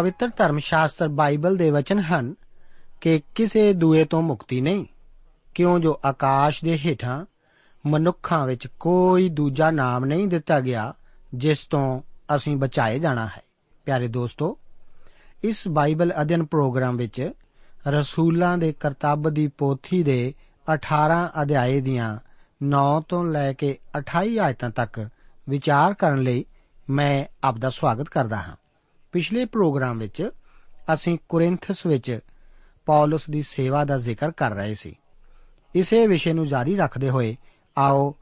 ਪਵਿੱਤਰ ਧਰਮ ਸ਼ਾਸਤਰ ਬਾਈਬਲ ਦੇ ਵਚਨ ਹਨ ਕਿ ਕਿਸੇ ਦੂਏ ਤੋਂ ਮੁਕਤੀ ਨਹੀਂ, ਕਿਉਂ ਜੋ ਆਕਾਸ਼ ਦੇ ਹੇਠਾਂ ਮਨੁੱਖਾਂ ਵਿੱਚ ਕੋਈ ਦੂਜਾ ਨਾਮ ਨਹੀਂ ਦਿੱਤਾ ਗਿਆ, ਜਿਸ ਤੋਂ ਅਸੀਂ ਬਚਾਏ ਜਾਣਾ ਹੈ। ਪਿਆਰੇ ਦੋਸਤੋ, ਇਸ ਬਾਈਬਲ ਅਧਿయਨ ਪ੍ਰੋਗਰਾਮ ਵਿੱਚ ਰਸੂਲਾਂ ਦੇ ਕਰਤੱਵ ਦੀ ਪੋਥੀ ਦੇ 18 ਅਧਿਆਏ ਦੀਆਂ 9 ਤੋਂ ਲੈ ਕੇ 28 ਆਇਤਾਂ ਤੱਕ ਵਿਚਾਰ ਕਰਨ ਲਈ ਮੈਂ ਆਪ ਦਾ ਸਵਾਗਤ ਕਰਦਾ ਹਾਂ। ਪਿਛਲੇ ਪ੍ਰੋਗਰਾਮ ਵਿੱਚ ਅਸੀਂ ਕੋਰਿੰਥਸ ਵਿੱਚ ਪੌਲਸ ਦੀ ਸੇਵਾ ਦਾ ਜ਼ਿਕਰ ਕਰ ਰਹੇ ਸੀ। ਇਸੇ ਵਿਸ਼ੇ ਨੂੰ ਜਾਰੀ ਰੱਖਦੇ ਹੋਏ, ਆਓ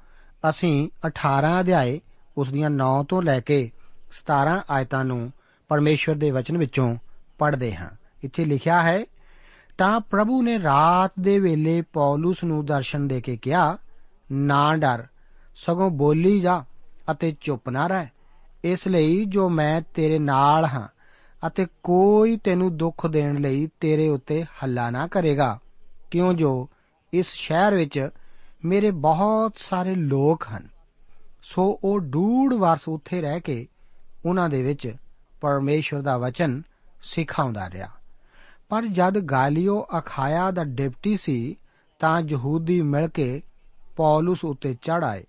ਅਸੀਂ 18 ਅਧਿਆਏ ਉਸ ਦੀਆਂ 9 ਤੋਂ ਲੈ ਕੇ 17 ਆਇਤਾਂ ਨੂੰ ਪਰਮੇਸ਼ਵਰ ਦੇ ਵਚਨ ਵਿੱਚੋਂ ਪੜ੍ਹਦੇ ਹਾਂ। ਇੱਥੇ ਲਿਖਿਆ ਹੈ, ਤਾਂ ਪ੍ਰਭੂ ਨੇ ਰਾਤ ਦੇ ਵੇਲੇ ਪੌਲਸ ਨੂੰ ਦਰਸ਼ਨ ਦੇ ਕੇ ਕਿਹਾ, ਨਾ ਡਰ, ਸਗੋਂ ਬੋਲੀ ਜਾ ਅਤੇ ਚੁੱਪ ਨਾ ਰਹਿ। ਇਸ ਲਈ ਜੋ ਮੈਂ ਤੇਰੇ ਨਾਲ ਹਾਂ ਅਤੇ ਕੋਈ ਤੈਨੂੰ ਦੁੱਖ ਦੇਣ ਲਈ ਤੇਰੇ ਉੱਤੇ ਹੱਲਾ ਨਾ ਕਰੇਗਾ। ਕਿਉਂ ਜੋ ਇਸ ਸ਼ਹਿਰ ਵਿੱਚ ਮੇਰੇ ਬਹੁਤ ਸਾਰੇ ਲੋਕ ਹਨ। ਸੋ ਉਹ ਡੂੜ ਵਰਸ ਉੱਥੇ ਰਹਿ ਕੇ ਉਹਨਾਂ ਦੇ ਵਿੱਚ ਪਰਮੇਸ਼ਵਰ ਦਾ ਵਚਨ ਸਿਖਾਉਂਦਾ ਰਿਹਾ। ਪਰ ਜਦ ਗਾਲੀਓ ਅਖਾਇਆ ਦਾ ਡਿਪਟੀ ਸੀ ਤਾਂ ਯਹੂਦੀ ਮਿਲ ਕੇ ਪੌਲਸ ਉੱਤੇ ਚੜ ਆਏ।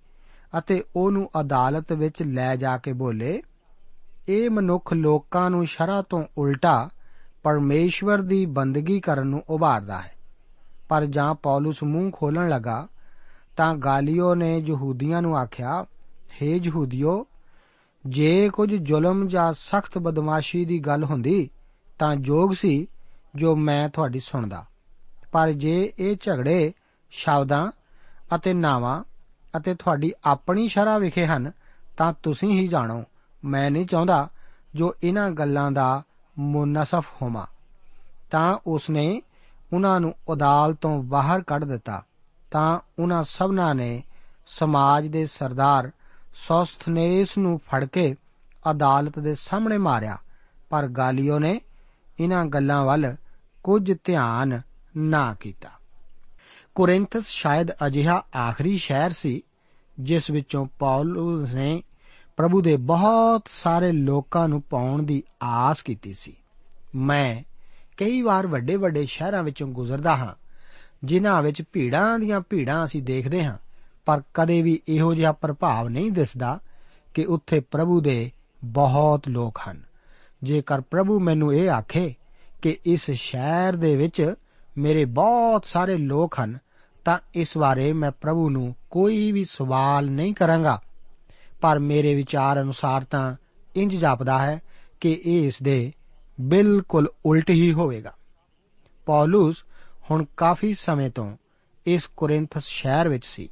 ਅਤੇ ਉਹਨੂੰ ਅਦਾਲਤ ਵਿੱਚ ਲੈ ਜਾ ਕੇ ਬੋਲੇ, ਇਹ ਮਨੁੱਖ ਲੋਕਾਂ ਨੂੰ ਸ਼ਰਾ ਤੋਂ ਉਲਟਾ ਪਰਮੇਸ਼ਵਰ ਦੀ ਬੰਦਗੀ ਕਰਨ ਨੂੰ ਉਭਾਰਦਾ ਹੈ। ਪਰ ਜਾਂ ਪੌਲਸ ਮੂੰਹ ਖੋਲਣ ਲੱਗਾ, ਤਾਂ ਗਾਲੀਓ ਨੇ ਯਹੂਦੀਆਂ ਨੂੰ ਆਖਿਆ, ਹੇ ਯਹੂਦੀਓ, ਜੇ ਕੁਝ ਜ਼ੁਲਮ ਜਾਂ ਸਖਤ ਬਦਮਾਸ਼ੀ ਦੀ ਗੱਲ ਹੁੰਦੀ, ਤਾਂ ਜੋਗ ਸੀ ਜੋ ਮੈਂ ਤੁਹਾਡੀ ਸੁਣਦਾ। ਪਰ ਜੇ ਇਹ ਝਗੜੇ, ਸ਼ਬਦਾਂ ਅਤੇ ਨਾਵਾਂ ਅਤੇ ਤੁਹਾਡੀ ਆਪਣੀ ਸ਼ਰਾ ਵਿਖੇ ਹਨ, ਤਾਂ ਤੁਸੀਂ ਹੀ ਜਾਣੋ। ਮੈਂ ਨਹੀਂ ਚਾਹੁੰਦਾ ਜੋ ਇਹਨਾਂ ਗੱਲਾਂ ਦਾ ਮੁਨਸਫ ਹੋਵਾਂ। ਤਾਂ ਉਸਨੇ ਉਹਨਾਂ ਨੂੰ ਅਦਾਲਤ ਤੋਂ ਬਾਹਰ ਕੱਢ ਦਿੱਤਾ। ਤਾਂ ਉਹਨਾਂ ਸਭਨਾਂ ਨੇ ਸਮਾਜ ਦੇ ਸਰਦਾਰ ਸੋਸਥਨੇਸ ਨੂੰ ਫੜ ਕੇ ਅਦਾਲਤ ਦੇ ਸਾਹਮਣੇ ਮਾਰਿਆ। ਪਰ ਗਾਲੀਓ ਨੇ ਇਹਨਾਂ ਗੱਲਾਂ ਵੱਲ ਕੁਝ ਧਿਆਨ ਨਾ ਕੀਤਾ। ਕੋਰਿੰਥਸ ਸ਼ਾਇਦ ਅਜਿਹਾ ਆਖਰੀ ਸ਼ਹਿਰ ਸੀ ਜਿਸ ਵਿੱਚੋਂ ਪੌਲਸ ਨੇ ਪ੍ਰਭੂ ਦੇ ਬਹੁਤ ਸਾਰੇ ਲੋਕਾਂ ਨੂੰ ਪਾਉਣ ਦੀ ਆਸ ਕੀਤੀ ਸੀ। ਮੈਂ ਕਈ ਵਾਰ ਵੱਡੇ ਵੱਡੇ ਸ਼ਹਿਰਾਂ ਵਿੱਚੋਂ ਗੁਜ਼ਰਦਾ ਹਾਂ, ਜਿਨ੍ਹਾਂ ਵਿੱਚ ਭੀੜਾਂ ਦੀਆਂ ਭੀੜਾਂ ਅਸੀਂ ਦੇਖਦੇ ਹਾਂ, ਪਰ ਕਦੇ ਵੀ ਇਹੋ ਜਿਹਾ ਪ੍ਰਭਾਵ ਨਹੀਂ ਦਿਸਦਾ ਕਿ ਉੱਥੇ ਪ੍ਰਭੂ ਦੇ ਬਹੁਤ ਲੋਕ ਹਨ। ਜੇਕਰ ਪ੍ਰਭੂ ਮੈਨੂੰ ਇਹ ਆਖੇ ਕਿ ਇਸ ਸ਼ਹਿਰ ਦੇ ਵਿੱਚ ਮੇਰੇ ਬਹੁਤ ਸਾਰੇ ਲੋਕ ਹਨ ਤਾਂ ਇਸ ਬਾਰੇ ਮੈਂ ਪ੍ਰਭੂ ਨੂੰ ਕੋਈ ਵੀ ਸਵਾਲ ਨਹੀਂ ਕਰਾਂਗਾ। ਪਰ ਮੇਰੇ ਵਿਚਾਰ ਅਨੁਸਾਰ ਤਾਂ ਇੰਜ ਜਾਪਦਾ ਹੈ ਕਿ ਇਹ ਇਸ ਦੇ ਬਿਲਕੁਲ ਉਲਟ ਹੀ ਹੋਵੇਗਾ। ਪੌਲਸ ਹੁਣ ਕਾਫੀ ਸਮੇਂ ਤੋਂ ਇਸ ਕੋਰਿੰਥਸ ਸ਼ਹਿਰ ਵਿੱਚ ਸੀ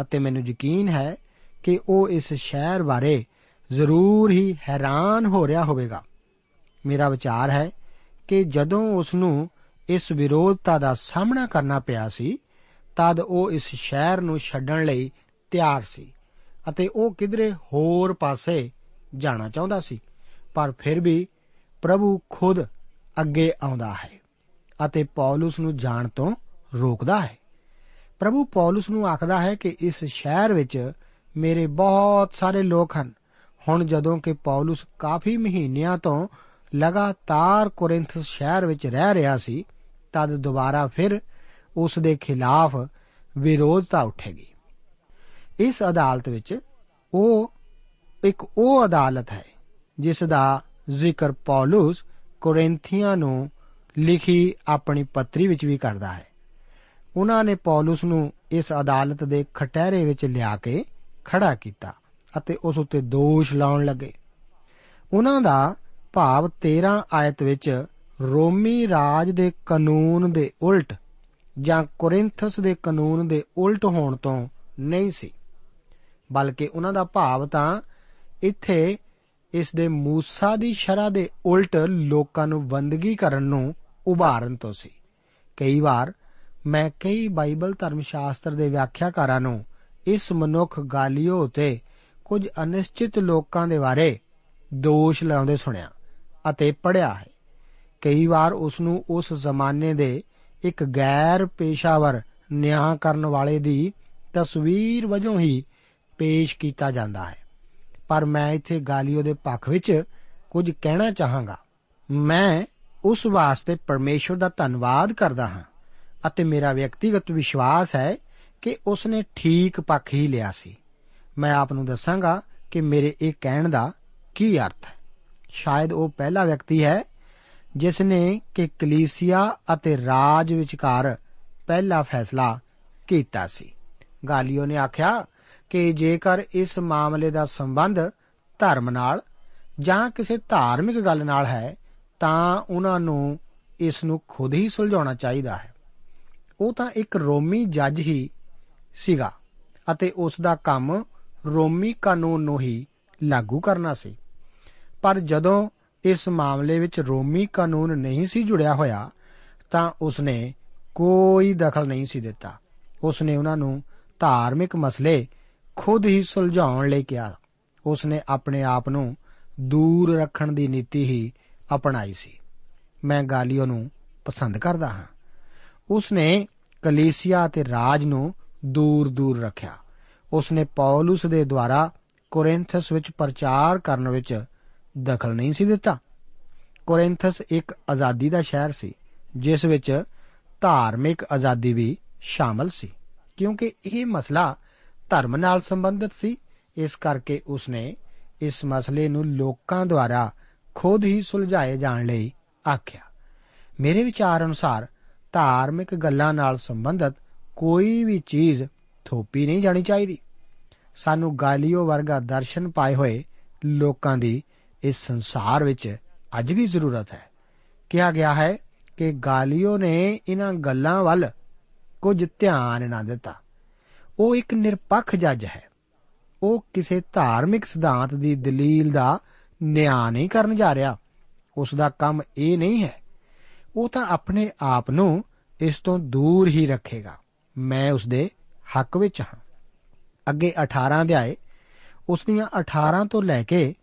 ਅਤੇ ਮੈਨੂੰ ਯਕੀਨ ਹੈ ਕਿ ਉਹ ਇਸ ਸ਼ਹਿਰ ਬਾਰੇ ਜ਼ਰੂਰ ਹੀ ਹੈਰਾਨ ਹੋ ਰਿਹਾ ਹੋਵੇਗਾ। ਮੇਰਾ ਵਿਚਾਰ ਹੈ ਕਿ ਜਦੋਂ ਉਸ ਨੂੰ ਇਸ ਵਿਰੋਧਤਾ ਦਾ ਸਾਹਮਣਾ ਕਰਨਾ ਪਿਆ ਸੀ ਤਦ ਉਹ ਇਸ ਸ਼ਹਿਰ ਨੂੰ ਛੱਡਣ ਲਈ ਤਿਆਰ ਸੀ ਅਤੇ ਉਹ ਕਿਧਰੇ ਹੋਰ ਪਾਸੇ ਜਾਣਾ ਚਾਹੁੰਦਾ ਸੀ, ਪਰ ਫਿਰ ਵੀ ਪ੍ਰਭੂ ਖੁਦ ਅੱਗੇ ਆਉਂਦਾ ਹੈ ਅਤੇ ਪੌਲਸ ਨੂੰ ਜਾਣ ਤੋਂ ਰੋਕਦਾ ਹੈ। ਪ੍ਰਭੂ ਪੌਲਸ ਨੂੰ ਆਖਦਾ ਹੈ ਕਿ ਇਸ ਸ਼ਹਿਰ ਵਿੱਚ ਮੇਰੇ ਬਹੁਤ ਸਾਰੇ ਲੋਕ ਹਨ। ਹੁਣ ਜਦੋਂ ਕਿ ਪੌਲਸ ਕਾਫੀ ਮਹੀਨਿਆਂ ਤੋਂ ਲਗਾਤਾਰ ਕੋਰਿੰਥਸ ਸ਼ਹਿਰ ਵਿੱਚ ਰਹਿ ਰਿਹਾ ਸੀ, ਤਦ ਦੁਬਾਰਾ ਫਿਰ ਉਸ ਦੇ ਖਿਲਾਫ ਵਿਰੋਧਤਾ ਉੱਠੇਗੀ। ਇਸ ਅਦਾਲਤ ਵਿੱਚ ਉਹ, ਇੱਕ ਉਹ ਅਦਾਲਤ ਹੈ, ਜਿਸ ਦਾ ਜ਼ਿਕਰ ਪੌਲਸ ਕੋਰਿੰਥੀਆਂ ਨੂੰ ਲਿਖੀ ਆਪਣੀ ਪੱਤਰੀ ਵਿੱਚ ਵੀ ਕਰਦਾ ਹੈ। ਉਹਨਾਂ ਨੇ ਪੌਲਸ ਨੂੰ ਇਸ ਅਦਾਲਤ ਦੇ ਖਟਹਿਰੇ ਵਿੱਚ ਲਿਆ ਕੇ ਖੜਾ ਕੀਤਾ ਅਤੇ ਉਸ ਉੱਤੇ ਦੋਸ਼ ਲਾਉਣ ਲੱਗੇ। ਉਹਨਾਂ ਦਾ ਭਾਵ 13 ਆਇਤ ਵਿੱਚ ਰੋਮੀ ਰਾਜ ਦੇ ਕਾਨੂੰਨ ਦੇ ਉਲਟ ਜਾਂ ਕੋਰਿੰਥਸ ਦੇ ਕਾਨੂੰਨ ਦੇ ਉਲਟ ਹੋਣ ਤੋਂ ਨਹੀਂ ਸੀ। ਬਲਕਿ ਉਹਨਾਂ ਦਾ ਭਾਵ ਤਾਂ ਇੱਥੇ ਇਸ ਦੇ ਮੂਸਾ ਦੀ ਸ਼ਰਾ ਦੇ ਉਲਟ ਲੋਕਾਂ ਨੂੰ ਬੰਦਗੀ ਕਰਨ ਨੂੰ ਉਭਾਰਨ ਤੋਂ ਸੀ। ਕਈ ਵਾਰ ਮੈਂ ਕਈ ਬਾਈਬਲ ਧਰਮ ਸ਼ਾਸਤਰ ਦੇ ਵਿਆਖਿਆਕਾਰਾਂ ਨੂੰ ਇਸ ਮਨੁੱਖ ਗਾਲੀਓ ਉਤੇ ਕੁਝ ਅਨਿਸ਼ਚਿਤ ਲੋਕਾਂ ਦੇ ਬਾਰੇ ਦੋਸ਼ ਲਾਉਂਦੇ ਸੁਣਿਆ ਅਤੇ ਪੜਿਆ ਹੈ। ਕਈ ਵਾਰ ਉਸ ਨੂੰ ਉਸ ਜ਼ਮਾਨੇ ਦੇ ਇੱਕ ਗੈਰ ਪੇਸ਼ਾਵਰ ਨਿਆਂ ਕਰਨ ਵਾਲੇ ਦੀ ਤਸਵੀਰ ਵਜੋਂ ਹੀ ਪੇਸ਼ ਕੀਤਾ ਜਾਂਦਾ ਹੈ। ਪਰ ਮੈਂ ਇੱਥੇ ਗਾਲੀਓ ਦੇ ਪੱਖ ਵਿੱਚ ਕੁਝ ਕਹਿਣਾ ਚਾਹਾਂਗਾ। ਮੈਂ ਉਸ ਵਾਸਤੇ ਪਰਮੇਸ਼ਵਰ ਦਾ ਧੰਨਵਾਦ ਕਰਦਾ ਹਾਂ ਅਤੇ ਮੇਰਾ ਵਿਅਕਤੀਗਤ ਵਿਸ਼ਵਾਸ ਹੈ ਕਿ ਉਸ ਨੇ ਠੀਕ ਪੱਖ ਹੀ ਲਿਆ ਸੀ। ਮੈਂ ਆਪ ਨੂੰ ਦੱਸਾਂਗਾ ਕਿ ਮੇਰੇ ਇਹ ਕਹਿਣ ਦਾ ਕੀ ਅਰਥ ਹੈ। ਸ਼ਾਇਦ ਉਹ ਪਹਿਲਾ ਵਿਅਕਤੀ ਹੈ ਜਿਸ ਨੇ ਕਿ ਕਲੀਸਿਆ ਅਤੇ ਰਾਜ ਵਿਚਕਾਰ ਪਹਿਲਾ ਫੈਸਲਾ ਕੀਤਾ ਸੀ। ਗਾਲੀਓ ਨੇ ਆਖਿਆ ਕਿ ਜੇਕਰ ਇਸ ਮਾਮਲੇ ਦਾ ਸੰਬੰਧ ਧਰਮ ਨਾਲ ਜਾਂ ਕਿਸੇ ਧਾਰਮਿਕ ਗੱਲ ਨਾਲ ਹੈ, ਤਾਂ ਉਹਨਾਂ ਨੂੰ ਇਸ ਨੂੰ ਖੁਦ ਹੀ ਸੁਲਝਾਉਣਾ ਚਾਹੀਦਾ ਹੈ। ਉਹ ਤਾਂ ਇੱਕ ਰੋਮੀ ਜੱਜ ਹੀ ਸੀਗਾ ਅਤੇ ਉਸ ਦਾ ਕੰਮ ਰੋਮੀ ਕਾਨੂੰਨ ਨੂੰ ਹੀ ਲਾਗੂ ਕਰਨਾ ਸੀ। ਪਰ ਜਦੋਂ ਇਸ ਮਾਮਲੇ ਵਿੱਚ ਰੋਮੀ ਕਾਨੂੰਨ ਨਹੀਂ ਸੀ ਜੁੜਿਆ ਹੋਇਆ, ਤਾਂ ਉਸਨੇ ਕੋਈ ਦਖਲ ਨਹੀਂ ਸੀ ਦਿੱਤਾ। ਉਸਨੇ ਉਹਨਾਂ ਨੂੰ ਧਾਰਮਿਕ ਮਸਲੇ ਖੁਦ ਹੀ ਸੁਲਝਾਉਣ ਲਈ ਕਿਹਾ। ਉਸਨੇ ਆਪਣੇ ਆਪ ਨੂੰ ਦੂਰ ਰੱਖਣ ਦੀ ਨੀਤੀ ਹੀ ਅਪਣਾਈ ਸੀ। ਮੈਂ ਗਾਲੀਓ ਨੂੰ ਪਸੰਦ ਕਰਦਾ ਹਾਂ। ਉਸਨੇ ਕਲੀਸਿਆ ਅਤੇ ਰਾਜ ਨੂੰ ਦੂਰ ਦੂਰ ਰੱਖਿਆ। ਉਸਨੇ ਪੌਲਸ ਦੇ ਦੁਆਰਾ ਕੋਰਿੰਥਸ ਵਿੱਚ ਪ੍ਰਚਾਰ ਕਰਨ ਵਿੱਚ ਦਖਲ ਨਹੀਂ ਸੀ ਦਿੱਤਾ। ਕੋਰਿੰਥਸ ਇੱਕ ਆਜ਼ਾਦੀ ਦਾ ਸ਼ਹਿਰ ਸੀ, ਜਿਸ ਵਿੱਚ ਧਾਰਮਿਕ ਆਜ਼ਾਦੀ ਵੀ ਸ਼ਾਮਲ ਸੀ, ਕਿਉਂਕਿ ਇਹ ਮਸਲਾ ਧਰਮ ਨਾਲ ਸੰਬੰਧਿਤ ਸੀ। ਇਸ ਕਰਕੇ ਉਸਨੇ ਇਸ ਮਸਲੇ ਨੂੰ ਲੋਕਾਂ ਦੁਆਰਾ ਖੁਦ ਹੀ ਸੁਲਝਾਏ ਜਾਣ ਲਈ ਆਖਿਆ। ਮੇਰੇ ਵਿਚਾਰ ਅਨੁਸਾਰ ਧਾਰਮਿਕ ਗੱਲਾਂ ਨਾਲ ਸੰਬੰਧਿਤ ਕੋਈ ਵੀ ਚੀਜ਼ ਥੋਪੀ ਨਹੀਂ ਜਾਣੀ ਚਾਹੀਦੀ। ਸਾਨੂੰ ਗਾਲੀਓ ਵਰਗਾ ਦਰਸ਼ਨ ਪਾਏ ਹੋਏ ਲੋਕਾਂ ਦੀ ਇਸ ਸੰਸਾਰ ਵਿੱਚ ਅੱਜ ਵੀ ਜ਼ਰੂਰਤ ਹੈ। ਕਿਹਾ ਗਿਆ ਹੈ ਕਿ ਗਾਲੀਓ ਨੇ ਇਹਨਾਂ ਗੱਲਾਂ ਵੱਲ ਕੁਝ ਧਿਆਨ ਨਾ ਦਿੱਤਾ। ਉਹ ਇੱਕ ਨਿਰਪੱਖ ਜੱਜ ਹੈ। ਉਹ ਕਿਸੇ ਧਾਰਮਿਕ ਸਿਧਾਂਤ ਦੀ ਦਲੀਲ ਦਾ ਨਿਆਂ ਨਹੀਂ ਕਰਨ ਜਾ ਰਿਹਾ। ਉਸ ਦਾ ਕੰਮ ਇਹ ਨਹੀਂ ਹੈ। ਉਹ ਤਾਂ ਆਪਣੇ ਆਪ ਨੂੰ ਇਸ ਤੋਂ ਦੂਰ ਹੀ ਰੱਖੇਗਾ। ਮੈਂ ਉਸ ਦੇ ਹੱਕ ਵਿੱਚ ਹਾਂ। ਅੱਗੇ 18 ਅਧਿਆਏ, ਉਸ ਦੀਆਂ 18 ਤੋਂ ਲੈ ਕੇ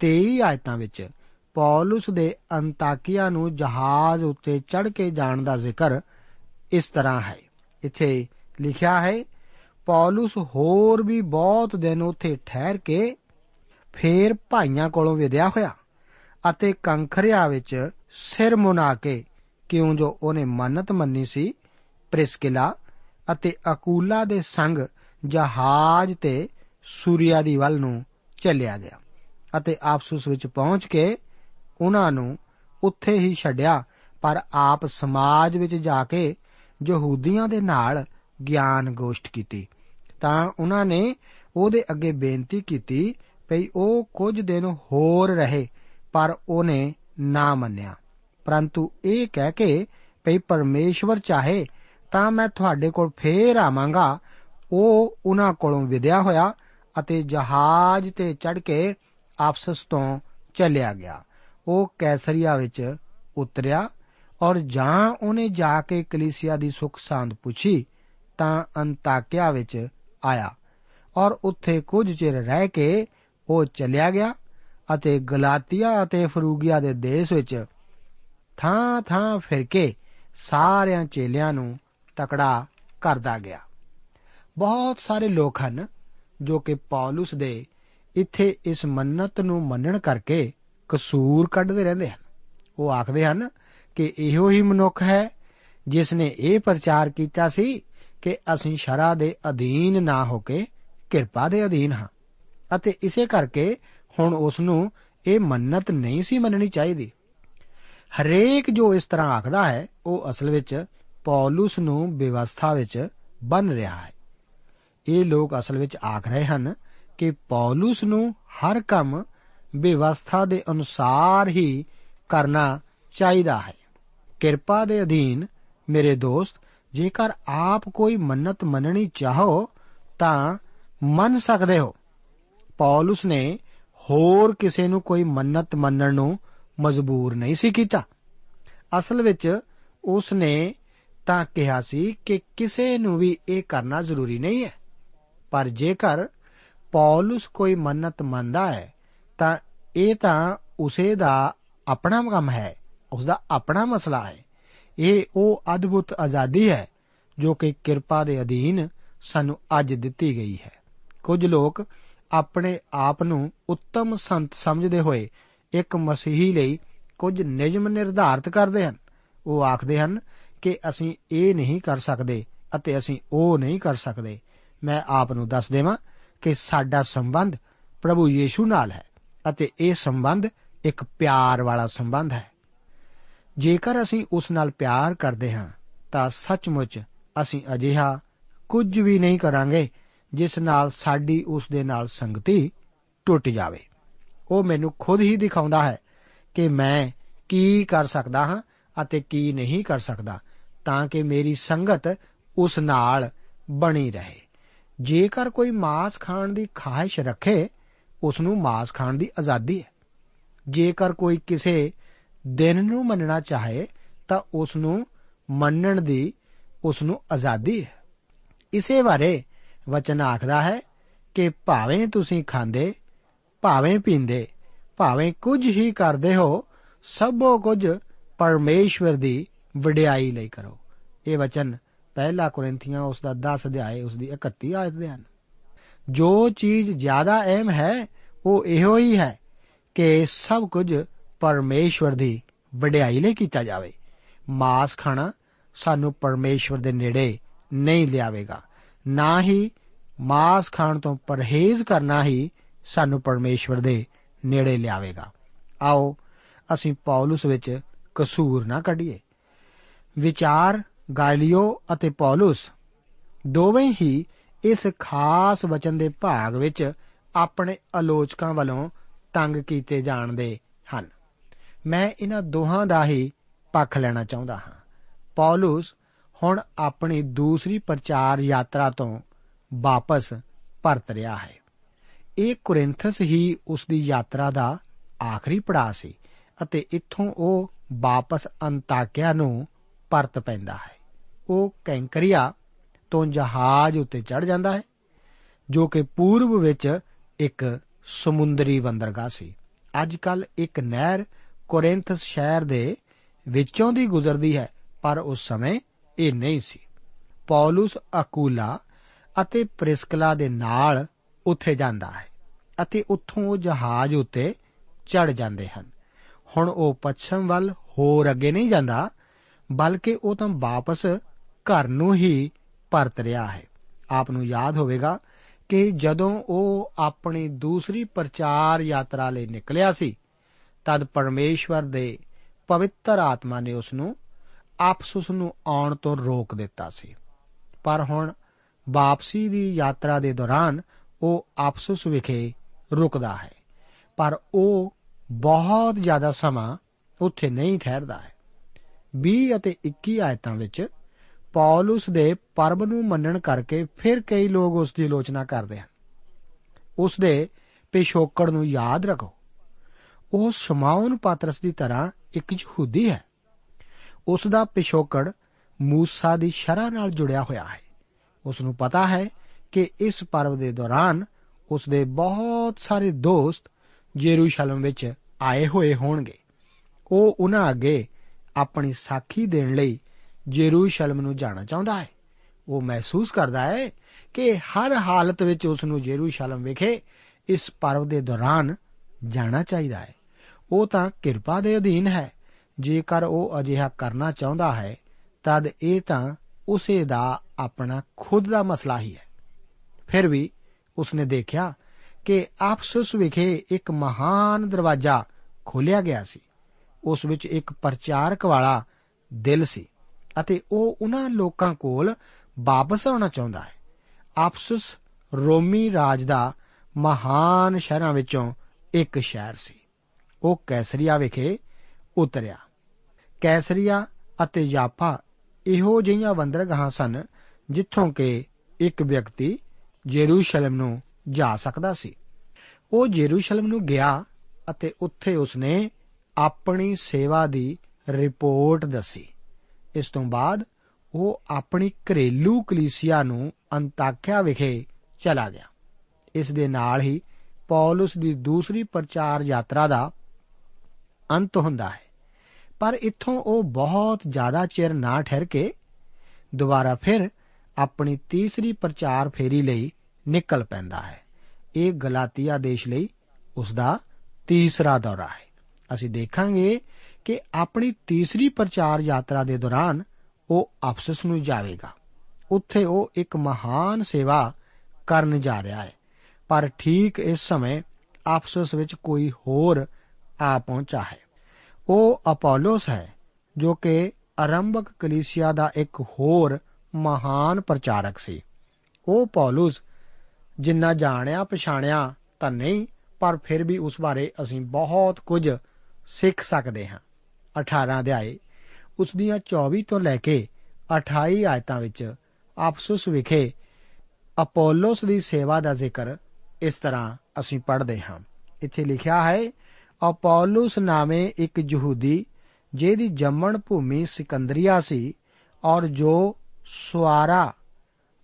23 ਆਇਤਾਂ ਵਿੱਚ ਪੌਲਸ ਦੇ ਅੰਤਾਕੀਆ ਨੂੰ ਜਹਾਜ਼ ਉੱਤੇ ਚੜ ਕੇ ਜਾਣ ਦਾ ਜ਼ਿਕਰ ਇਸ ਤਰ੍ਹਾਂ ਹੈ। ਇੱਥੇ ਲਿਖਿਆ ਹੈ, ਪੌਲਸ ਹੋਰ ਵੀ ਬਹੁਤ ਦਿਨ ਉੱਥੇ ਠਹਿਰ ਕੇ ਫੇਰ ਭਾਈਆਂ ਕੋਲੋਂ ਵਿਦਿਆ ਹੋਇਆ ਅਤੇ ਕੰਖਰਿਆ ਵਿੱਚ ਸਿਰ ਮੁਨਾ ਕੇ ਕਿਉਂ ਜੋ ਉਹਨੇ ਮੰਨਤ ਮੰਨੀ ਸੀ, ਪ੍ਰਿਸਕਿਲਾ ਅਤੇ ਅਕੂਲਾ ਦੇ ਸੰਗ ਜਹਾਜ਼ ਤੇ ਸੂਰਿਆ ਦੀ ਵੱਲ ਨੂੰ ਚੱਲਿਆ ਗਿਆ। ਅਤੇ ਆਪਸੂਸ ਵਿੱਚ ਪਹੁੰਚ ਕੇ ਉਹਨਾਂ ਨੂੰ ਉੱਥੇ ਹੀ ਛੱਡਿਆ। ਪਰ ਆਪ ਸਮਾਜ ਵਿੱਚ ਜਾ ਕੇ ਯਹੂਦੀਆਂ ਦੇ ਨਾਲ ਗਿਆਨ ਗੋਸ਼ਟ ਕੀਤੀ। ਤਾਂ ਉਹਨਾਂ ਨੇ ਉਹਦੇ ਅੱਗੇ ਬੇਨਤੀ ਕੀਤੀ ਭਈ ਉਹ ਕੁਝ ਦਿਨ ਹੋਰ ਰਹੇ, ਪਰ ਉਹਨੇ ਨਾ ਮੰਨਿਆ। ਪਰੰਤੂ ਇਹ ਕਹਿ ਕੇ ਭਈ ਪਰਮੇਸ਼ਵਰ ਚਾਹੇ ਤਾਂ ਮੈਂ ਤੁਹਾਡੇ ਕੋਲ ਫੇਰ ਆਵਾਂਗਾ। ਉਹ ਉਹਨਾਂ ਕੋਲੋਂ ਵਿਦਿਆ ਹੋਇਆ ਅਤੇ ਜਹਾਜ਼ ਤੇ ਚੜ ਕੇ ਆਪਸਸ ਤੋਂ ਚੱਲਿਆ ਗਿਆ। ਉਹ ਕੈਸਰੀਆ ਵਿੱਚ ਉਤਰਿਆ ਔਰ ਜਾਂ ਉਹਨੇ ਜਾ ਕੇ ਕਲੀਸਿਆ ਦੀ ਸੁਖ ਸਾਂਦ ਪੁੱਛੀ ਤਾਂ ਅੰਤਾਕਿਆ ਵਿੱਚ ਆਇਆ ਔਰ ਉੱਥੇ ਕੁਝ ਚਿਰ ਰਹਿ ਕੇ ਉਹ ਚਲਿਆ ਗਿਆ ਅਤੇ ਗਲਾਤੀਆ ਅਤੇ ਫਰੂਗੀਆ ਦੇ ਦੇਸ਼ ਵਿੱਚ ਥਾਂ ਥਾਂ ਫਿਰ ਕੇ ਸਾਰਿਆਂ ਚੇਲਿਆਂ ਨੂੰ ਤਕੜਾ ਕਰਦਾ ਗਿਆ। ਬਹੁਤ ਸਾਰੇ ਲੋਕ ਹਨ ਜੋ ਕਿ ਪੌਲਸ ਦੇ ਇੱਥੇ ਇਸ ਮੰਨਤ ਨੂੰ ਮੰਨਣ ਕਰਕੇ ਕਸੂਰ ਕੱਢਦੇ ਰਹਿੰਦੇ ਹਨ। ਉਹ ਆਖਦੇ ਹਨ ਕਿ ਇਹੋ ਹੀ ਮਨੁੱਖ ਹੈ ਜਿਸ ਨੇ ਇਹ ਪ੍ਰਚਾਰ ਕੀਤਾ ਸੀ ਕਿ ਅਸੀਂ ਸ਼ਰਾ ਦੇ ਅਧੀਨ ਨਾ ਹੋ ਕੇ ਕਿਰਪਾ ਦੇ ਅਧੀਨ ਹਾਂ ਅਤੇ ਇਸੇ ਕਰਕੇ ਹੁਣ ਉਸ ਨੂੰ ਇਹ ਮੰਨਤ ਨਹੀਂ ਸੀ ਮੰਨਣੀ ਚਾਹੀਦੀ। ਹਰੇਕ ਜੋ ਇਸ ਤਰ੍ਹਾਂ ਆਖਦਾ ਹੈ, ਉਹ ਅਸਲ ਵਿੱਚ ਪੌਲਸ ਨੂੰ ਵਿਵਸਥਾ ਵਿੱਚ ਬੰਨ ਰਿਹਾ ਹੈ। ਇਹ ਲੋਕ ਅਸਲ ਵਿੱਚ ਆਖ ਰਹੇ ਹਨ ਕਿ ਪੌਲਸ ਨੂੰ ਹਰ ਕੰਮ ਵਿਵਸਥਾ ਦੇ ਅਨੁਸਾਰ ਹੀ ਕਰਨਾ ਚਾਹੀਦਾ ਹੈ। ਕਿਰਪਾ ਦੇ ਅਧੀਨ, ਮੇਰੇ ਦੋਸਤ, ਜੇਕਰ ਆਪ ਕੋਈ ਮੰਨਤ ਮੰਨਣੀ ਚਾਹੋ, ਤਾਂ ਮੰਨ ਸਕਦੇ ਹੋ। ਪੌਲਸ ਨੇ ਹੋਰ ਕਿਸੇ ਨੂੰ ਕੋਈ ਮੰਨਤ ਮੰਨਣ ਨੂੰ ਮਜਬੂਰ ਨਹੀਂ ਸੀ ਕੀਤਾ। ਅਸਲ ਵਿੱਚ ਉਸ ਨੇ ਤਾਂ ਕਿਹਾ ਸੀ ਕਿ ਕਿਸੇ ਨੂੰ ਵੀ ਇਹ ਕਰਨਾ ਜ਼ਰੂਰੀ ਨਹੀਂ ਹੈ। ਪਰ ਜੇਕਰ ਪੌਲਸ ਕੋਈ ਮੰਨਤ ਮੰਨਦਾ ਹੈ ਤਾਂ ਇਹ ਤਾਂ ਉਸੇ ਦਾ ਆਪਣਾ ਕੰਮ ਹੈ ਉਸ ਦਾ ਆਪਣਾ ਮਸਲਾ ਹੈ ਇਹ ਉਹ ਅਦਭੁਤ ਆਜ਼ਾਦੀ ਹੈ ਜੋ ਕਿ ਕਿਰਪਾ ਦੇ ਅਧੀਨ ਸਾਨੂੰ ਅੱਜ ਦਿੱਤੀ ਗਈ ਹੈ ਕੁਝ ਲੋਕ ਆਪਣੇ ਆਪ ਨੂੰ ਉੱਤਮ ਸੰਤ ਸਮਝਦੇ ਹੋਏ ਇੱਕ ਮਸੀਹੀ ਲਈ ਕੁਝ ਨਿਯਮ ਨਿਰਧਾਰਤ ਕਰਦੇ ਹਨ ਉਹ ਆਖਦੇ ਹਨ ਕਿ ਅਸੀਂ ਇਹ ਨਹੀਂ ਕਰ ਸਕਦੇ ਅਤੇ ਅਸੀਂ ਉਹ ਨਹੀਂ ਕਰ ਸਕਦੇ ਮੈਂ ਆਪ ਨੂੰ ਦੱਸ ਦੇਵਾਂ ਕਿ ਸਾਡਾ ਸੰਬੰਧ ਪ੍ਰਭੂ ਯੀਸ਼ੂ ਨਾਲ ਹੈ ਅਤੇ ਇਹ ਸੰਬੰਧ ਇੱਕ ਪਿਆਰ ਵਾਲਾ ਸੰਬੰਧ ਹੈ। ਜੇਕਰ ਅਸੀਂ ਉਸ ਨਾਲ ਪਿਆਰ ਕਰਦੇ ਹਾਂ, ਤਾਂ ਸੱਚਮੁੱਚ ਅਸੀਂ ਅਜਿਹਾ ਕੁਝ ਵੀ ਨਹੀਂ ਕਰਾਂਗੇ ਜਿਸ ਨਾਲ ਸਾਡੀ ਉਸ ਦੇ ਨਾਲ ਸੰਗਤੀ ਟੁੱਟ ਜਾਵੇ। ਉਹ ਮੈਨੂੰ ਖੁਦ ਹੀ ਦਿਖਾਉਂਦਾ ਹੈ ਕਿ ਮੈਂ ਕੀ ਕਰ ਸਕਦਾ ਹਾਂ ਅਤੇ ਕੀ ਨਹੀਂ ਕਰ ਸਕਦਾ, ਤਾਂ ਕਿ ਮੇਰੀ ਸੰਗਤ ਉਸ ਨਾਲ ਬਣੀ ਰਹੇ। ਜੇਕਰ ਕੋਈ ਮਾਸ ਖਾਣ ਦੀ ਖਾਹਿਸ਼ ਰੱਖੇ ਉਸ ਨੂੰ ਮਾਸ ਖਾਣ ਦੀ ਆਜ਼ਾਦੀ ਹੈ। ਜੇਕਰ ਕੋਈ ਕਿਸੇ ਦਿਨ ਨੂੰ ਮੰਨਣਾ ਚਾਹੇ, ਤਾਂ ਉਸ ਨੂੰ ਮੰਨਣ ਦੀ ਉਸ ਨੂੰ ਆਜ਼ਾਦੀ ਹੈ। ਇਸੇ ਬਾਰੇ ਵਚਨ ਆਖਦਾ ਹੈ ਕਿ ਭਾਵੇਂ ਤੁਸੀਂ ਖਾਂਦੇ, ਭਾਵੇਂ ਪੀਂਦੇ, ਭਾਵੇਂ ਕੁਝ ਹੀ ਕਰਦੇ ਹੋ, ਸਭੋ ਕੁਝ ਪਰਮੇਸ਼ਵਰ ਦੀ ਵਡਿਆਈ ਲਈ ਕਰੋ। ਇਹ ਵਚਨ ਪਹਿਲਾ ਕੋਰਿੰਥੀਆਂ ਉਸ ਦਾ 10 ਅਧਿਆਏ ਉਸ ਦੀ 31 ਆਇਤ ਦੇ ਹਨ। ਜੋ ਚੀਜ਼ ਜ਼ਿਆਦਾ ਅਹਿਮ ਹੈ, ਉਹ ਇਹੋ ਹੀ ਹੈ ਕਿ ਸਭ ਕੁਝ ਪਰਮੇਸ਼ਵਰ ਦੀ ਵਡਿਆਈ ਲਈ ਕੀਤਾ ਜਾਵੇ। ਮਾਸ ਖਾਣਾ ਸਾਨੂੰ ਪਰਮੇਸ਼ਵਰ ਦੇ ਨੇੜੇ ਨਹੀਂ ਲਿਆਵੇਗਾ। ਨਾ ਹੀ ਮਾਸ ਖਾਣ ਤੋਂ ਪਰਹੇਜ਼ ਕਰਨਾ ਹੀ ਸਾਨੂੰ ਪਰਮੇਸ਼ਵਰ ਦੇ ਨੇੜੇ ਲਿਆਵੇਗਾ। ਆਓ, ਅਸੀਂ ਪੌਲਸ ਵਿੱਚ ਕਸੂਰ ਨਾ ਕੱਢੀਏ। ਵਿਚਾਰ ਗਾਇਲਿਓ ਅਤੇ ਪੌਲਸ ਦੋਵੇਂ ਹੀ ਇਸ ਖਾਸ ਵਚਨ ਦੇ ਭਾਗ ਵਿੱਚ ਆਪਣੇ ਆਲੋਚਕਾਂ ਵੱਲੋਂ ਤੰਗ ਕੀਤੇ ਜਾਣਦੇ ਹਨ। ਮੈਂ ਇਹਨਾਂ ਦੋਹਾਂ ਦਾ ਹੀ ਪੱਖ ਲੈਣਾ ਚਾਹੁੰਦਾ ਹਾਂ। ਪੌਲਸ ਹੁਣ ਆਪਣੀ ਦੂਸਰੀ ਪ੍ਰਚਾਰ ਯਾਤਰਾ ਤੋਂ ਵਾਪਸ ਪਰਤ ਰਿਹਾ ਹੈ। ਇਹ ਕੋਰਿੰਥਸ ਹੀ ਉਸ ਦੀ ਯਾਤਰਾ ਦਾ ਆਖਰੀ ਪੜਾਅ ਸੀ ਅਤੇ ਇੱਥੋਂ ਉਹ ਵਾਪਸ ਅੰਤਾਕਿਆ ਨੂੰ ਪਰਤ ਪੈਂਦਾ ਹੈ। ਉਹ ਕੈਂਕਰੀਆ ਤੋਂ ਜਹਾਜ਼ ਉੱਤੇ ਚੜ ਜਾਂਦਾ ਹੈ ਜੋ ਕਿ ਪੂਰਬ ਵਿੱਚ ਇੱਕ ਸਮੁੰਦਰੀ ਬੰਦਰਗਾਹ ਸੀ ਅੱਜ ਕੱਲ ਇੱਕ ਨਹਿਰ ਕੋਰਿੰਥਸ ਸ਼ਹਿਰ ਦੇ ਵਿੱਚੋਂ ਦੀ ਗੁਜ਼ਰਦੀ ਹੈ ਪਰ ਉਸ ਸਮੇਂ ਇਹ ਨਹੀਂ ਸੀ ਪੌਲਸ ਅਕੂਲਾ ਅਤੇ ਪ੍ਰਿਸਕਲਾ ਦੇ ਨਾਲ ਉੱਥੇ ਜਾਂਦਾ ਹੈ ਅਤੇ ਉੱਥੋਂ ਉਹ ਜਹਾਜ਼ ਉੱਤੇ ਚੜ ਜਾਂਦੇ ਹਨ ਹੁਣ ਉਹ ਪੱਛਮ ਵੱਲ ਹੋਰ ਅੱਗੇ ਨਹੀਂ ਜਾਂਦਾ ਬਲਕਿ ਉਹ ਤਾਂ ਵਾਪਸ ਘਰ ਨੂੰ ਹੀ ਪਰਤ ਰਿਹਾ ਹੈ। ਆਪ ਨੂੰ ਯਾਦ ਹੋਵੇਗਾ ਕਿ ਜਦੋਂ ਉਹ ਆਪਣੀ ਦੂਸਰੀ ਪ੍ਰਚਾਰ ਯਾਤਰਾ ਲਈ ਨਿਕਲਿਆ ਸੀ, ਤਦ ਪਰਮੇਸ਼ਵਰ ਦੇ ਪਵਿੱਤਰ ਆਤਮਾ ਨੇ ਉਸ ਨੂੰ ਆਪਸੁਸ ਨੂੰ ਆਉਣ ਤੋਂ ਰੋਕ ਦਿੱਤਾ ਸੀ। ਪਰ ਹੁਣ ਵਾਪਸੀ ਦੀ ਯਾਤਰਾ ਦੇ ਦੌਰਾਨ ਉਹ ਆਪਸੁਸ ਵਿਖੇ ਰੁਕਦਾ ਹੈ। ਪਰ ਉਹ ਬਹੁਤ ਜ਼ਿਆਦਾ ਸਮਾਂ ਉੱਥੇ ਨਹੀਂ ਠਹਿਰਦਾ ਹੈ। 20 ਅਤੇ 21 ਆਇਤਾਂ ਵਿੱਚ ਪੌਲਸ ਦੇ ਪਰਬ ਨੂੰ ਮੰਨਣ ਕਰਕੇ ਫਿਰ ਕਈ ਲੋਕ ਉਸ ਦੀ ਆਲੋਚਨਾ ਕਰਦੇ ਹਨ। ਉਸ ਦੇ ਪਿਛੋਕੜ ਨੂੰ ਯਾਦ ਰੱਖੋ। ਉਹ ਸ਼ਮਾਉਨ ਪਾਤਰਸ ਦੀ ਤਰ੍ਹਾਂ ਇੱਕ ਯਹੂਦੀ ਹੈ। ਉਸ ਦਾ ਪਿਛੋਕੜ ਮੂਸਾ ਦੀ ਸ਼ਰ੍ਹਾ ਨਾਲ ਜੁੜਿਆ ਹੋਇਆ ਹੈ। ਉਸ ਨੂੰ ਪਤਾ ਹੈ ਕਿ ਇਸ ਪਰਵ ਦੇ ਦੌਰਾਨ ਉਸ ਦੇ ਬਹੁਤ ਸਾਰੇ ਦੋਸਤ ਜੇਰੂਸ਼ਲਮ ਵਿੱਚ ਆਏ ਹੋਏ ਹੋਣਗੇ। ਉਹ ਉਹਨਾਂ ਅੱਗੇ ਆਪਣੀ ਸਾਖੀ ਦੇਣ ਲਈ ਜੇਰੂਸ਼ਲਮ ਨੂੰ ਜਾਣਾ ਚਾਹੁੰਦਾ ਹੈ। ਉਹ ਮਹਿਸੂਸ ਕਰਦਾ ਹੈ ਕਿ ਹਰ ਹਾਲਤ ਵਿੱਚ ਉਸ ਨੂੰ ਜੇਰੂਸ਼ਲਮ ਵਿਖੇ ਇਸ ਪਰਵ ਦੇ ਦੌਰਾਨ ਜਾਣਾ ਚਾਹੀਦਾ ਹੈ। ਉਹ ਤਾਂ ਕਿਰਪਾ ਦੇ ਅਧੀਨ ਹੈ। ਜੇਕਰ ਉਹ ਅਜਿਹਾ ਕਰਨਾ ਚਾਹੁੰਦਾ ਹੈ, ਤਦ ਇਹ ਤਾਂ ਉਸੇ ਦਾ ਆਪਣਾ ਖੁਦ ਦਾ ਮਸਲਾ ਹੀ ਹੈ। ਫਿਰ ਵੀ ਉਸਨੇ ਦੇਖਿਆ ਕਿ ਆਪਸਸ ਵਿਖੇ ਇੱਕ ਮਹਾਨ ਦਰਵਾਜ਼ਾ ਖੋਲਿਆ ਗਿਆ ਸੀ। ਉਸ ਵਿੱਚ ਇੱਕ ਪ੍ਰਚਾਰਕ ਵਾਲਾ ਦਿਲ ਸੀ। ਅਤੇ ਉਹ ਉਹਨਾਂ ਲੋਕਾਂ ਕੋਲ ਵਾਪਸ ਆਉਣਾ ਚਾਹੁੰਦਾ ਹੈ। ਆਪਸਸ ਰੋਮੀ ਰਾਜ ਦਾ ਮਹਾਨ ਸ਼ਹਿਰਾਂ ਵਿੱਚੋਂ ਇੱਕ ਸ਼ਹਿਰ ਸੀ। ਉਹ ਕੈਸਰੀਆ ਵਿਖੇ ਉਤਰਿਆ। ਕੈਸਰੀਆ ਅਤੇ ਯਾਫਾ ਇਹੋ ਜਿਹੀਆਂ ਬੰਦਰਗਾਹਾਂ ਸਨ ਜਿੱਥੋਂ ਕਿ ਇੱਕ ਵਿਅਕਤੀ ਜੇਰੂਸ਼ਲਮ ਨੂੰ ਜਾ ਸਕਦਾ ਸੀ। ਉਹ ਜੇਰੂਸ਼ਲਮ ਨੂੰ ਗਿਆ ਅਤੇ ਉੱਥੇ ਉਸਨੇ ਆਪਣੀ ਸੇਵਾ ਦੀ ਰਿਪੋਰਟ ਦੱਸੀ। ਇਸ ਤੋਂ ਬਾਅਦ ਉਹ ਆਪਣੀ ਘਰੇਲੂ ਕਲੀਸਿਆ ਨੂੰ ਅੰਤਾਕਿਆ ਵਿਖੇ ਚਲਾ ਗਿਆ। ਇਸ ਦੇ ਨਾਲ ਹੀ ਪੌਲਸ ਦੀ ਦੂਸਰੀ ਪ੍ਰਚਾਰ ਯਾਤਰਾ ਦਾ ਅੰਤ ਹੁੰਦਾ ਹੈ। ਪਰ ਇੱਥੋਂ ਉਹ ਬਹੁਤ ਜ਼ਿਆਦਾ ਚਿਰ ਨਾ ਠਹਿਰ ਕੇ ਦੁਬਾਰਾ ਫਿਰ ਆਪਣੀ ਤੀਸਰੀ ਪ੍ਰਚਾਰ ਫੇਰੀ ਲਈ ਨਿਕਲ ਪੈਂਦਾ ਹੈ। ਇਹ ਗਲਾਤੀਆ ਦੇਸ਼ ਲਈ ਉਸ ਦਾ ਤੀਸਰਾ ਦੌਰਾ ਹੈ। ਅਸੀਂ ਦੇਖਾਂਗੇ ਕਿ ਆਪਣੀ ਤੀਸਰੀ ਪ੍ਰਚਾਰ ਯਾਤਰਾ ਦੇ ਦੌਰਾਨ ਉਹ ਅਫਸਸ ਨੂੰ ਜਾਵੇਗਾ। ਉੱਥੇ ਉਹ ਇੱਕ ਮਹਾਨ ਸੇਵਾ ਕਰਨ ਜਾ ਰਿਹਾ ਹੈ। ਪਰ ਠੀਕ ਇਸ ਸਮੇਂ ਅਫਸਸ ਵਿੱਚ ਕੋਈ ਹੋਰ ਆ ਪਹੁੰਚਾ ਹੈ। ਉਹ ਅਪੋਲੋਸ ਹੈ, ਜੋ ਕਿ ਆਰੰਭਕ ਕਲੀਸਿਆ ਦਾ ਇੱਕ ਹੋਰ ਮਹਾਨ ਪ੍ਰਚਾਰਕ ਸੀ। ਉਹ ਪੌਲਸ, ਜਿੰਨਾ ਜਾਣਿਆ ਪਛਾਣਿਆ ਤਾਂ ਨਹੀਂ, ਪਰ ਫਿਰ ਵੀ ਉਸ ਬਾਰੇ ਅਸੀਂ ਬਹੁਤ ਕੁਝ ਸਿੱਖ ਸਕਦੇ ਹਾਂ। 18 ਅਧਿਆਏ, ਉਸ ਦੀਆਂ 24 ਤੋਂ ਲੈ ਕੇ 28 ਆਇਤਾਂ ਵਿੱਚ ਆਪਸੁਸ ਵਿਖੇ ਅਪੋਲੋਸ ਦੀ ਸੇਵਾ ਦਾ ਜ਼ਿਕਰ ਇਸ ਤਰ੍ਹਾਂ ਅਸੀਂ ਪੜ੍ਹਦੇ ਹਾਂ। ਇੱਥੇ ਲਿਖਿਆ ਹੈ, ਅਪੋਲੋਸ ਨਾਮੇ ਇੱਕ ਯਹੂਦੀ, ਜਿਹਦੀ ਜੰਮਣ ਭੂਮੀ ਸਿਕੰਦਰੀਆ ਸੀ ਔਰ ਜੋ ਸਵਾਰਾ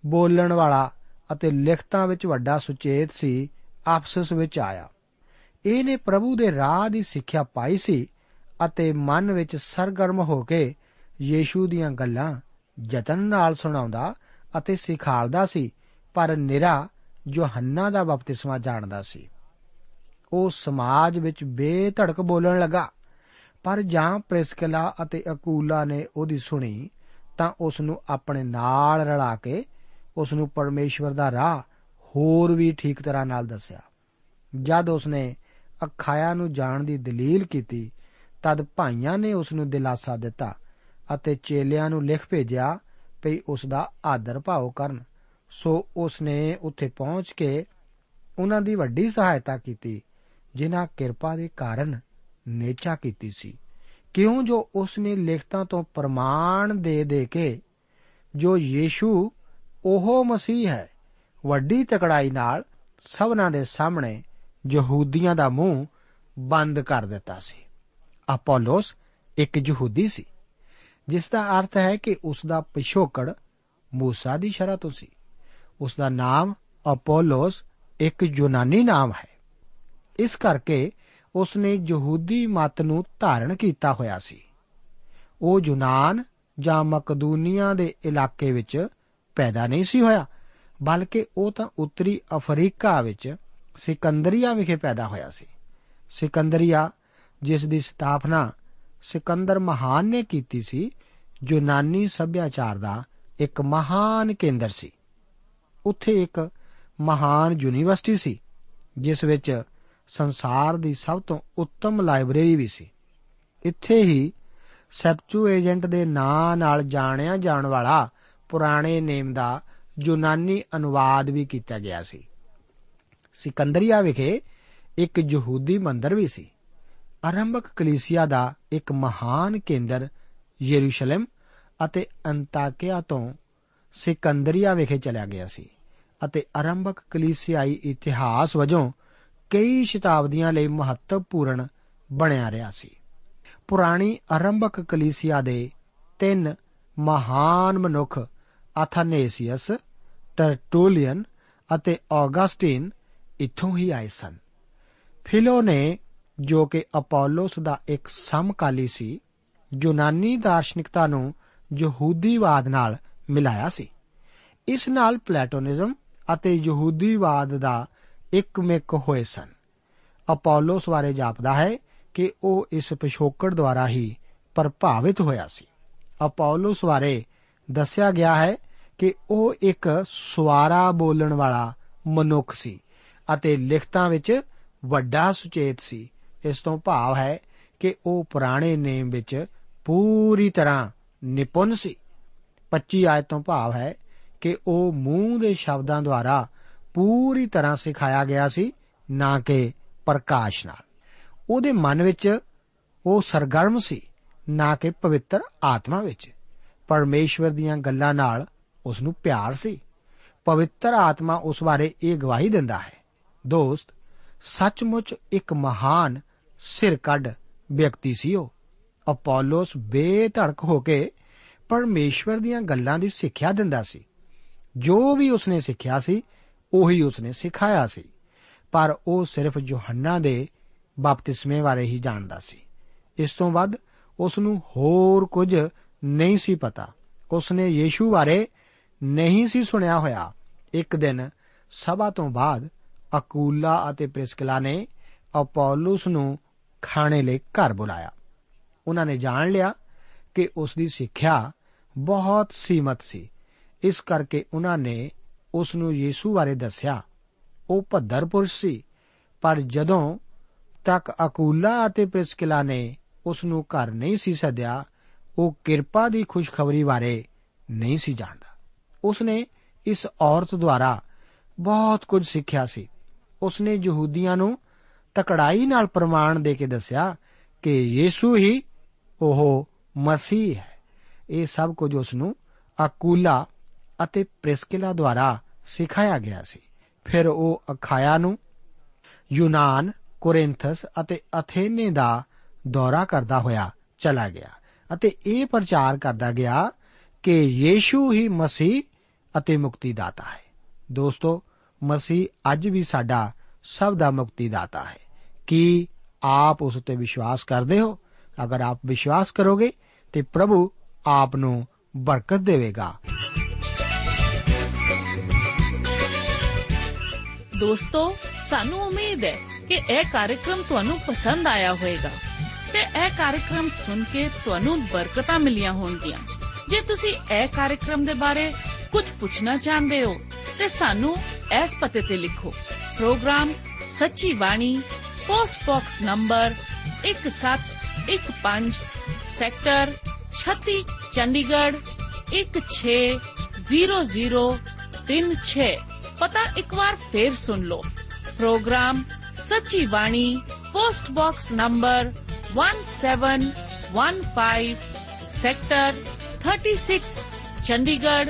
ਬੋਲਣ ਵਾਲਾ ਅਤੇ ਲਿਖਤਾਂ ਵਿੱਚ ਵੱਡਾ ਸੁਚੇਤ ਸੀ, ਆਪਸਸ ਵਿੱਚ ਆਇਆ। ਇਹਨੇ ਪ੍ਰਭੂ ਦੇ ਰਾਹ ਦੀ ਸਿੱਖਿਆ ਪਾਈ ਸੀ ਅਤੇ ਮਨ ਵਿੱਚ ਸਰਗਰਮ ਹੋ ਕੇ ਯੀਸ਼ੂ ਦੀਆਂ ਗੱਲਾਂ ਯਤਨ ਨਾਲ ਸੁਣਾਉਂਦਾ ਅਤੇ ਸਿਖਾਲਦਾ ਸੀ, ਪਰ ਨਿਰਾ ਯੋਹੰਨਾ ਦਾ ਬਪਤਿਸਮਾ ਜਾਣਦਾ ਸੀ। ਉਹ ਸਮਾਜ ਵਿੱਚ ਬੇਧੜਕ ਬੋਲਣ ਲੱਗਾ, ਪਰ ਜਾਂ ਪ੍ਰਿਸਕਿਲਾ ਅਤੇ ਅਕੂਲਾ ਨੇ ਉਹਦੀ ਸੁਣੀ ਤਾਂ ਉਸ ਨੂੰ ਆਪਣੇ ਨਾਲ ਰਲਾ ਕੇ ਉਸ ਨੂੰ ਪਰਮੇਸ਼ਵਰ ਦਾ ਰਾਹ ਹੋਰ ਵੀ ਠੀਕ ਤਰ੍ਹਾਂ ਨਾਲ ਦੱਸਿਆ। ਜਦ ਉਸ ਨੇ ਅਖਾਇਆ ਨੂੰ ਜਾਣ ਦੀ ਦਲੀਲ ਕੀਤੀ, ਤਦ ਭਾਈਆਂ ਨੇ ਉਸ ਨੂੰ ਦਿਲਾਸਾ ਦਿੱਤਾ ਅਤੇ ਚੇਲਿਆਂ ਨੂੰ ਲਿਖ ਭੇਜਿਆ ਭਈ ਉਸ ਦਾ ਆਦਰ ਭਾਉ ਕਰਨ। ਸੋ ਉਸ ਨੇ ਉੱਥੇ ਪਹੁੰਚ ਕੇ ਉਹਨਾਂ ਦੀ ਵੱਡੀ ਸਹਾਇਤਾ ਕੀਤੀ, ਜਿਨ੍ਹਾਂ ਕਿਰਪਾ ਦੇ ਕਾਰਨ ਨੇਚਾ ਕੀਤੀ ਸੀ। ਕਿਉਂ ਜੋ ਉਸ ਨੇ ਲਿਖਤਾਂ ਤੋਂ ਪ੍ਰਮਾਣ ਦੇ ਦੇ ਕੇ ਜੋ ਯੀਸ਼ੂ ਉਹ ਮਸੀਹ ਹੈ, ਵੱਡੀ ਤਕੜਾਈ ਨਾਲ ਸਭਨਾਂ ਦੇ ਸਾਹਮਣੇ ਯਹੂਦੀਆਂ ਦਾ ਮੂੰਹ ਬੰਦ ਕਰ ਦਿੱਤਾ ਸੀ ਅਪੋਲੋਸ ਇੱਕ ਯਹੂਦੀ ਸੀ ਜਿਸ ਦਾ ਅਰਥ ਹੈ ਕਿ ਉਸ ਦਾ ਪਿਛੋਕੜ موسی ਦੀ ਸ਼ਰ੍ਹਾਂ ਤੋਂ ਸੀ ਉਸ ਦਾ ਨਾਮ ਅਪੋਲੋਸ ਇੱਕ ਯੂਨਾਨੀ ਨਾਮ ਹੈ ਇਸ ਕਰਕੇ ਉਸ ਨੇ ਯਹੂਦੀ ਮਤ ਨੂੰ ਧਾਰਨ ਕੀਤਾ ਹੋਇਆ ਸੀ ਉਹ ਯੂਨਾਨ ਜਾਂ ਮਕਦੂਨੀਆ ਦੇ ਇਲਾਕੇ ਵਿੱਚ ਪੈਦਾ ਨਹੀਂ ਸੀ ਹੋਇਆ ਬਲਕਿ ਉਹ ਤਾਂ ਉੱਤਰੀ ਅਫਰੀਕਾ ਵਿੱਚ ਸਿਕੰਦਰੀਆ ਵਿਖੇ ਪੈਦਾ ਹੋਇਆ ਸੀ। ਸਿਕੰਦਰੀਆ, ਜਿਸ ਦੀ ਸਥਾਪਨਾ ਸਿਕੰਦਰ ਮਹਾਨ ਨੇ ਕੀਤੀ ਸੀ, ਯੂਨਾਨੀ ਸੱਭਿਆਚਾਰ ਦਾ ਇੱਕ ਮਹਾਨ ਕੇਂਦਰ ਸੀ। ਉੱਥੇ ਇੱਕ ਮਹਾਨ ਯੂਨੀਵਰਸਿਟੀ ਸੀ, ਜਿਸ ਵਿੱਚ ਸੰਸਾਰ ਦੀ ਸਭ ਤੋਂ ਉੱਤਮ ਲਾਇਬ੍ਰੇਰੀ ਵੀ ਸੀ। ਇੱਥੇ ਹੀ ਸੈਪਚੂ ਏਜੰਟ ਦੇ ਨਾਂ ਨਾਲ ਜਾਣਿਆ ਜਾਣ ਵਾਲਾ ਪੁਰਾਣੇ ਨੇਮ ਦਾ ਯੂਨਾਨੀ ਅਨੁਵਾਦ ਵੀ ਕੀਤਾ ਗਿਆ ਸੀ। ਸਿਕੰਦਰੀਆ ਵਿਖੇ ਇੱਕ ਯਹੂਦੀ ਮੰਦਰ ਵੀ ਸੀ। ਆਰੰਭਕ ਕਲੀਸਿਆ ਦਾ ਇੱਕ ਮਹਾਨ ਕੇਂਦਰ ਯਰੂਸ਼ਲਮ ਅਤੇ ਅੰਤਾਕਿਆ ਤੋਂ ਸਿਕੰਦਰੀਆ ਵਿਖੇ ਚਲਿਆ ਗਿਆ ਸੀ ਅਤੇ ਆਰੰਭਕ ਕਲੀਸਿਆਈ ਇਤਿਹਾਸ ਵਜੋਂ ਕਈ ਸ਼ਤਾਬਦੀਆਂ ਲਈ ਮਹੱਤਵਪੂਰਨ ਬਣਿਆ ਰਿਹਾ ਸੀ। ਪੁਰਾਣੀ ਆਰੰਭਕ ਕਲੀਸਿਆ ਦੇ ਤਿੰਨ ਮਹਾਨ ਮਨੁੱਖ, ਅਥਨੇਸੀਅਸ, ਟਰਟੂਲੀਅਨ ਅਤੇ ਔਗਸਟਿਨ ਇੱਥੋਂ ਹੀ ਆਏ ਸਨ। ਫਿਲੋ ਨੇ ਜੋ ਕਿ ਅਪੋਲੋਸ ਦਾ ਇੱਕ ਸਮਕਾਲੀ ਸੀ, ਯੂਨਾਨੀ ਦਾਰਸ਼ਨਿਕਤਾ ਨੂੰ ਯਹੂਦੀਵਾਦ ਨਾਲ ਮਿਲਾਇਆ ਸੀ। ਇਸ ਨਾਲ ਪਲੇਟੋਨਿਜ਼ਮ ਅਤੇ ਯਹੂਦੀਵਾਦ ਦਾ ਇੱਕਮਿਕ ਹੋਏ ਸਨ। ਅਪੋਲੋਸ ਬਾਰੇ ਜਾਪਦਾ ਹੈ ਕਿ ਉਹ ਇਸ ਪਿਛੋਕੜ ਦੁਆਰਾ ਹੀ ਪ੍ਰਭਾਵਿਤ ਹੋਇਆ ਸੀ। ਅਪੋਲੋਸ ਬਾਰੇ ਦੱਸਿਆ ਗਿਆ ਹੈ ਕਿ ਉਹ ਇੱਕ ਸਵਾਰਾ ਬੋਲਣ ਵਾਲਾ ਮਨੁੱਖ ਸੀ। ਅਤੇ ਲਿਖਤਾਂ ਵਿੱਚ ਵੱਡਾ ਸੁਚੇਤ ਸੀ। ਇਸ ਤੋਂ ਭਾਵ ਹੈ ਕਿ ਉਹ ਪੁਰਾਣੇ ਨੇਮ ਵਿੱਚ ਪੂਰੀ ਤਰ੍ਹਾਂ ਨਿਪੁੰਨ ਸੀ। 25 ਆਇਤ ਤੋਂ ਭਾਵ ਹੈ ਕਿ ਉਹ ਮੂੰਹ ਦੇ ਸ਼ਬਦਾਂ ਦੁਆਰਾ ਪੂਰੀ ਤਰ੍ਹਾਂ ਸਿਖਾਇਆ ਗਿਆ ਸੀ, ਨਾ ਕਿ ਪ੍ਰਕਾਸ਼ ਨਾਲ। ਉਹਦੇ ਮਨ ਵਿੱਚ ਉਹ ਸਰਗਰਮ ਸੀ, ਨਾ ਕਿ ਪਵਿੱਤਰ ਆਤਮਾ ਵਿੱਚ। ਪਰਮੇਸ਼ਵਰ ਦੀਆਂ ਗੱਲਾਂ ਨਾਲ ਉਸ ਨੂੰ ਪਿਆਰ ਸੀ। ਪਵਿੱਤਰ ਆਤਮਾ ਉਸ ਬਾਰੇ ਇਹ ਗਵਾਹੀ ਦਿੰਦਾ ਹੈ ਦੋਸਤ, ਸੱਚਮੁੱਚ ਇੱਕ ਮਹਾਨ ਸਿਰ ਕੱਢ ਵਿਅਕਤੀ ਸੀ ਉਹ। ਅਪੋਲੋਸ ਬੇਧੜਕ ਹੋ ਕੇ ਪਰਮੇਸ਼ਵਰ ਦੀਆਂ ਗੱਲਾਂ ਦੀ ਸਿੱਖਿਆ ਦਿੰਦਾ ਸੀ। ਜੋ ਵੀ ਉਸਨੇ ਸਿੱਖਿਆ ਸੀ, ਉਹੀ ਉਸਨੇ ਸਿਖਾਇਆ ਸੀ। ਪਰ ਉਹ ਸਿਰਫ ਯੋਹੰਨਾ ਦੇ ਬਪਤਿਸਮੇ ਬਾਰੇ ਹੀ ਜਾਣਦਾ ਸੀ। ਇਸ ਤੋਂ ਵੱਧ ਉਸ ਨੂੰ ਹੋਰ ਕੁਝ ਨਹੀਂ ਸੀ ਪਤਾ। ਉਸਨੇ ਯੀਸ਼ੂ ਬਾਰੇ ਨਹੀਂ ਸੀ ਸੁਣਿਆ ਹੋਇਆ। ਇੱਕ ਦਿਨ ਸਭਾ ਤੋਂ ਬਾਅਦ ਅਕੂਲਾ ਅਤੇ ਪ੍ਰਿਸਕਿਲਾ ਨੇ ਅਪੋਲੋਸ ਨੂੰ ਖਾਣੇ ਲਈ ਘਰ ਬੁਲਾਇਆ। ਉਹਨਾਂ ਨੇ ਜਾਣ ਲਿਆ ਕਿ ਉਸ ਦੀ ਸਿੱਖਿਆ ਬਹੁਤ ਸੀਮਤ ਸੀ। ਇਸ ਕਰਕੇ ਉਹਨਾਂ ਨੇ ਉਸ ਨੂੰ ਯੀਸ਼ੂ ਬਾਰੇ ਦੱਸਿਆ। ਉਹ ਭੱਦਰ ਪੁਰਸ਼ ਸੀ, ਪਰ ਜਦੋਂ ਤੱਕ ਅਕੂਲਾ ਅਤੇ ਪ੍ਰਿਸਕਿਲਾ ਨੇ ਉਸ ਨੂੰ ਘਰ ਨਹੀਂ ਸੀ ਸੱਦਿਆ, ਉਹ ਕਿਰਪਾ ਦੀ ਖੁਸ਼ਖਬਰੀ ਬਾਰੇ ਨਹੀਂ ਸੀ ਜਾਣਦਾ। ਉਸ ਨੇ ਇਸ ਔਰਤ ਦੁਆਰਾ ਬਹੁਤ ਕੁਝ ਸਿੱਖਿਆ ਸੀ। ਉਸ ਨੇ ਯਹੂਦੀਆਂ ਨੂੰ ਤਕੜਾਈ ਨਾਲ ਪ੍ਰਮਾਣ ਦੇ ਕੇ ਦੱਸਿਆ ਕਿ ਯੀਸ਼ੂ ਹੀ ਉਹ ਮਸੀਹ ਹੈ। ਇਹ ਸਭ ਕੁਝ ਉਸ ਨੂੰ ਅਕੂਲਾ ਅਤੇ ਪ੍ਰਿਸਕਿਲਾ ਦੁਆਰਾ ਸਿਖਾਇਆ ਗਿਆ ਸੀ। ਫਿਰ ਉਹ ਅਖਾਇਆ ਨੂੰ ਯੂਨਾਨ, ਕੋਰਿੰਥਸ ਅਤੇ ਅਥੇਨੇ ਦਾ ਦੌਰਾ ਕਰਦਾ ਹੋਇਆ ਚਲਾ ਗਿਆ ਅਤੇ ਇਹ ਪ੍ਰਚਾਰ ਕਰਦਾ ਗਿਆ ਕਿ ਯੀਸ਼ੂ ਹੀ ਮਸੀਹ ਅਤੇ ਮੁਕਤੀਦਾਤਾ ਹੈ। ਦੋਸਤੋ ਮਸੀਹ ਅੱਜ ਵੀ ਸਾਡਾ ਸਭ ਦਾ ਮੁਕਤੀਦਾਤਾ ਹੈ। ਕੀ ਆਪ ਉਸ ਤੇ ਵਿਸ਼ਵਾਸ ਕਰਦੇ ਹੋ? ਅਗਰ ਆਪ ਵਿਸ਼ਵਾਸ ਕਰੋਗੇ, ਤੇ ਪ੍ਰਭੂ ਆਪ ਨੂੰ ਬਰਕਤ ਦੇਵੇਗਾ। ਦੋਸਤੋ, ਸਾਨੂੰ ਉਮੀਦ ਹੈ ਕਿ ਇਹ ਕਾਰਜਕ੍ਰਮ ਤੁਹਾਨੂੰ ਪਸੰਦ ਆਇਆ ਹੋਵੇਗਾ ਤੇ ਇਹ ਕਾਰਜਕ੍ਰਮ ਸੁਣ ਕੇ ਤੁਹਾਨੂੰ ਬਰਕਤਾਂ ਮਿਲੀਆਂ ਹੋਣਗੀਆਂ। ਜੇ ਤੁਸੀਂ ਇਹ ਕਾਰਜਕ੍ਰਮ ਦੇ ਬਾਰੇ ਕੁਝ ਪੁੱਛਣਾ ਚਾਹੁੰਦੇ ਹੋ ਤੇ ਸਾਨੂੰ ਇਸ ਪਤੇ ਤੇ ਲਿਖੋ। Program Sachi Bani, post box number 1715 sector 36 Chandigarh 160036 ਪਤਾ ਇੱਕ ਵਾਰ ਫੇਰ ਸੁਣ ਲਓ। Program Sachi Bani, post box number 1715 sector 36 Chandigarh